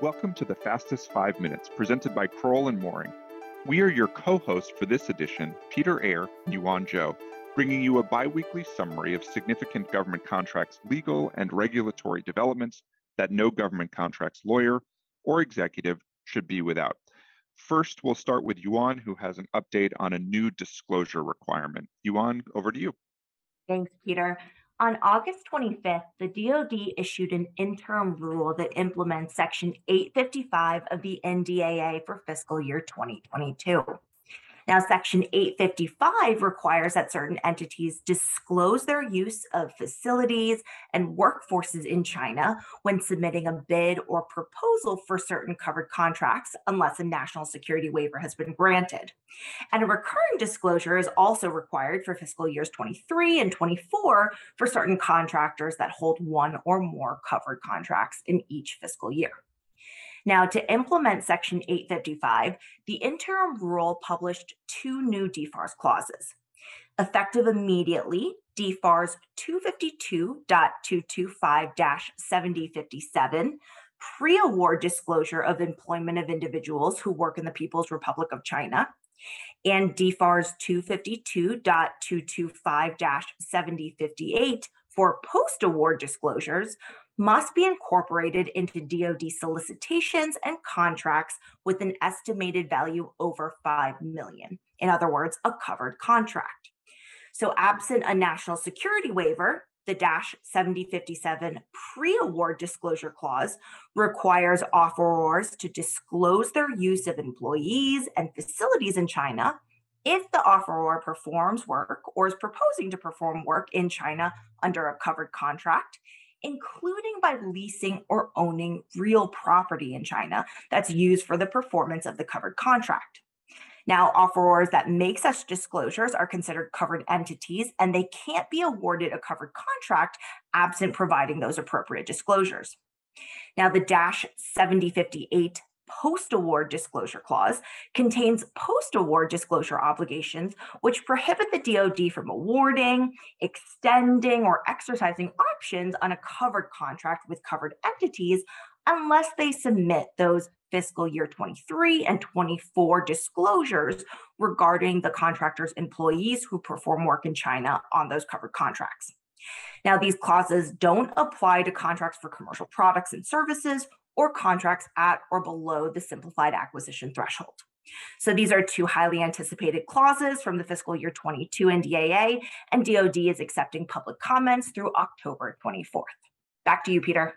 Welcome to the Fastest Five Minutes, presented by Crowell and Moring. We are your co-hosts for this edition, Peter Eyre and Yuan Zhou, bringing you a bi-weekly summary of significant government contracts legal and regulatory developments that no government contracts lawyer or executive should be without. First, we'll start with Yuan, who has an update on a new disclosure requirement. Yuan, over to you. Thanks, Peter. On August 25th, the DoD issued an interim rule that implements Section 855 of the NDAA for fiscal year 2022. Now, Section 855 requires that certain entities disclose their use of facilities and workforces in China when submitting a bid or proposal for certain covered contracts, unless a national security waiver has been granted. And a recurring disclosure is also required for fiscal years 23 and 24 for certain contractors that hold one or more covered contracts in each fiscal year. Now, to implement Section 855, the interim rule published two new DFARS clauses. Effective immediately, DFARS 252.225-7057, pre-award disclosure of employment of individuals who work in the People's Republic of China, and DFARS 252.225-7058 for post-award disclosures must be incorporated into DoD solicitations and contracts with an estimated value over 5 million. In other words, a covered contract. So absent a national security waiver, the Dash 7057 pre-award disclosure clause requires offerors to disclose their use of employees and facilities in China if the offeror performs work or is proposing to perform work in China under a covered contract including by leasing or owning real property in China that's used for the performance of the covered contract. Now, offerors that make such disclosures are considered covered entities and they can't be awarded a covered contract absent providing those appropriate disclosures. Now, the Dash 7058 post award disclosure clause contains post award disclosure obligations, which prohibit the DoD from awarding, extending, or exercising options on a covered contract with covered entities unless they submit those fiscal year 23 and 24 disclosures regarding the contractor's employees who perform work in China on those covered contracts. Now, these clauses don't apply to contracts for commercial products and services or contracts at or below the simplified acquisition threshold. So these are two highly anticipated clauses from the fiscal year 22 NDAA, and DoD is accepting public comments through October 24th. Back to you, Peter.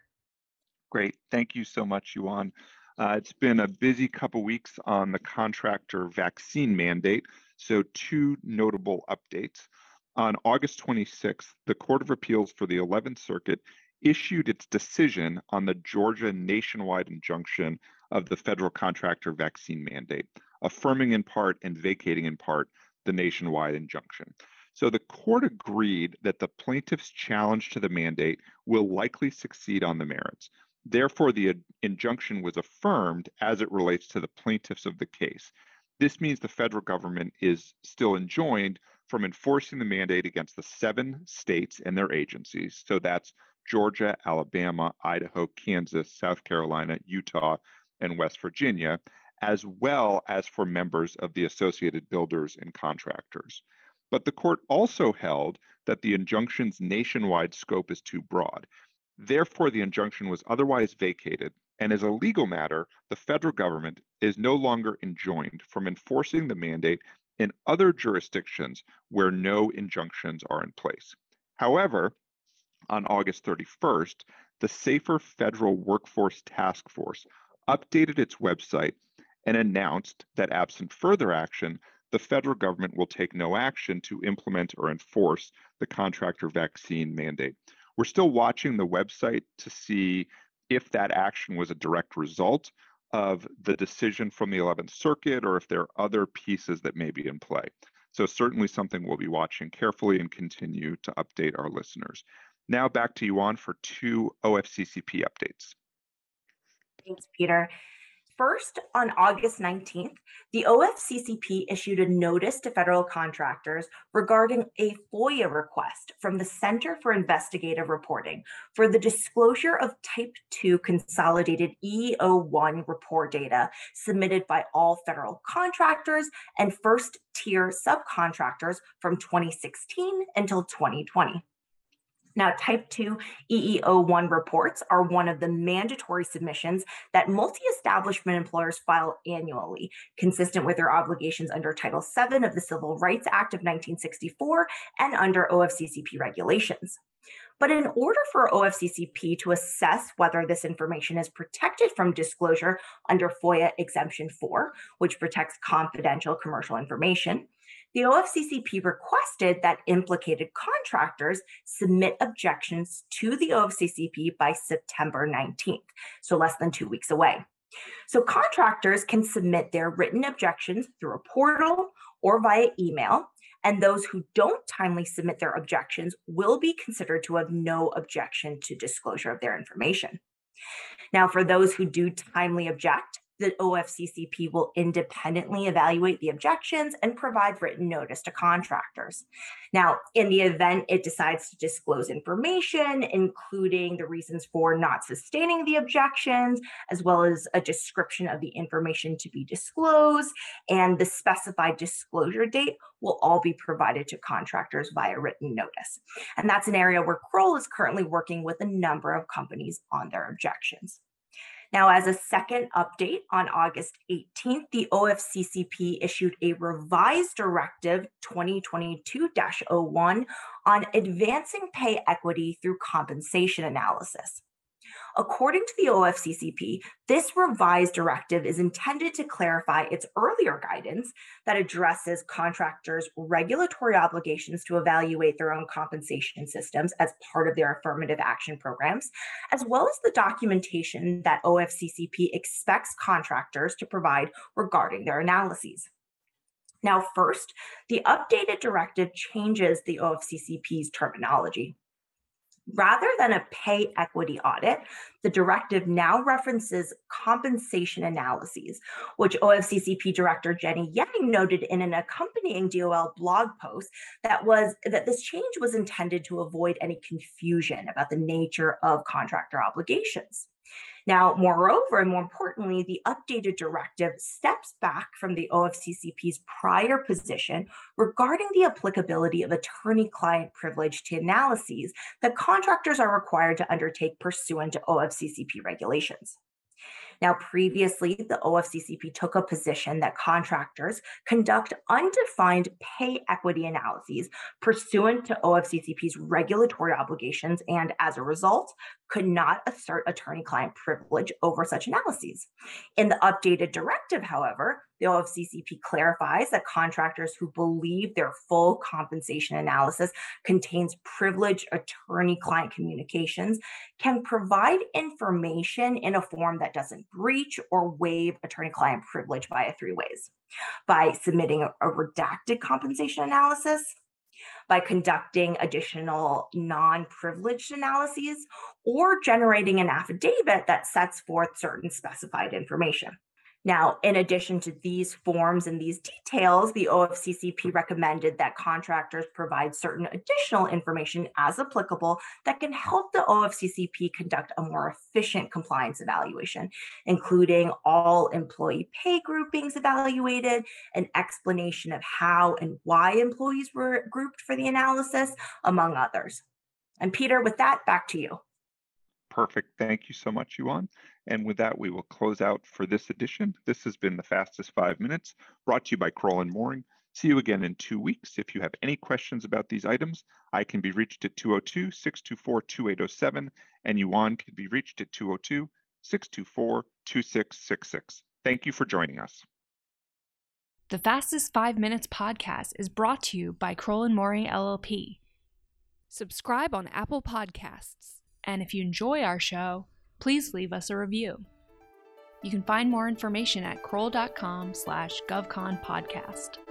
Great. Thank you so much, Yuan. Uh, it's been a busy couple weeks on the contractor vaccine mandate. So, two notable updates. On August 26th, the Court of Appeals for the 11th Circuit issued its decision on the Georgia nationwide injunction of the federal contractor vaccine mandate, affirming in part and vacating in part the nationwide injunction. So the court agreed that the plaintiff's challenge to the mandate will likely succeed on the merits. Therefore, the injunction was affirmed as it relates to the plaintiffs of the case. This means the federal government is still enjoined from enforcing the mandate against the seven states and their agencies. So that's Georgia, Alabama, Idaho, Kansas, South Carolina, Utah, and West Virginia, as well as for members of the associated builders and contractors. But the court also held that the injunction's nationwide scope is too broad. Therefore, the injunction was otherwise vacated, and as a legal matter, the federal government is no longer enjoined from enforcing the mandate in other jurisdictions where no injunctions are in place. However, on August 31st, the Safer Federal Workforce Task Force updated its website and announced that absent further action, the federal government will take no action to implement or enforce the contractor vaccine mandate. We're still watching the website to see if that action was a direct result of the decision from the 11th Circuit or if there are other pieces that may be in play. So, certainly something we'll be watching carefully and continue to update our listeners. Now back to Yuan for two OFCCP updates. Thanks, Peter. First, on August 19th, the OFCCP issued a notice to federal contractors regarding a FOIA request from the Center for Investigative Reporting for the disclosure of Type 2 consolidated EEO1 report data submitted by all federal contractors and first tier subcontractors from 2016 until 2020. Now, Type 2 EEO1 reports are one of the mandatory submissions that multi establishment employers file annually, consistent with their obligations under Title VII of the Civil Rights Act of 1964 and under OFCCP regulations. But in order for OFCCP to assess whether this information is protected from disclosure under FOIA Exemption 4, which protects confidential commercial information, the OFCCP requested that implicated contractors submit objections to the OFCCP by September 19th, so less than two weeks away. So contractors can submit their written objections through a portal or via email, and those who don't timely submit their objections will be considered to have no objection to disclosure of their information. Now, for those who do timely object, the OFCCP will independently evaluate the objections and provide written notice to contractors. Now, in the event it decides to disclose information, including the reasons for not sustaining the objections, as well as a description of the information to be disclosed, and the specified disclosure date will all be provided to contractors via written notice. And that's an area where Crowell is currently working with a number of companies on their objections. Now, as a second update on August 18th, the OFCCP issued a revised Directive 2022 01 on advancing pay equity through compensation analysis. According to the OFCCP, this revised directive is intended to clarify its earlier guidance that addresses contractors' regulatory obligations to evaluate their own compensation systems as part of their affirmative action programs, as well as the documentation that OFCCP expects contractors to provide regarding their analyses. Now, first, the updated directive changes the OFCCP's terminology. Rather than a pay equity audit, the directive now references compensation analyses, which OFCCP Director Jenny Yang noted in an accompanying DOL blog post that was that this change was intended to avoid any confusion about the nature of contractor obligations. Now, moreover, and more importantly, the updated directive steps back from the OFCCP's prior position regarding the applicability of attorney client privilege to analyses that contractors are required to undertake pursuant to OFCCP regulations. Now, previously, the OFCCP took a position that contractors conduct undefined pay equity analyses pursuant to OFCCP's regulatory obligations and, as a result, could not assert attorney client privilege over such analyses. In the updated directive, however, the OFCCP clarifies that contractors who believe their full compensation analysis contains privileged attorney client communications can provide information in a form that doesn't breach or waive attorney client privilege via three ways by submitting a, a redacted compensation analysis, by conducting additional non privileged analyses, or generating an affidavit that sets forth certain specified information. Now, in addition to these forms and these details, the OFCCP recommended that contractors provide certain additional information as applicable that can help the OFCCP conduct a more efficient compliance evaluation, including all employee pay groupings evaluated, an explanation of how and why employees were grouped for the analysis, among others. And Peter, with that, back to you. Perfect. Thank you so much, Yuan. And with that, we will close out for this edition. This has been the fastest five minutes brought to you by Crowell and Moring. See you again in two weeks. If you have any questions about these items, I can be reached at 202 624 2807, and Yuan can be reached at 202 624 2666. Thank you for joining us. The Fastest Five Minutes podcast is brought to you by Crowell and Moring LLP. Subscribe on Apple Podcasts. And if you enjoy our show, please leave us a review. You can find more information at crowell.com slash govconpodcast.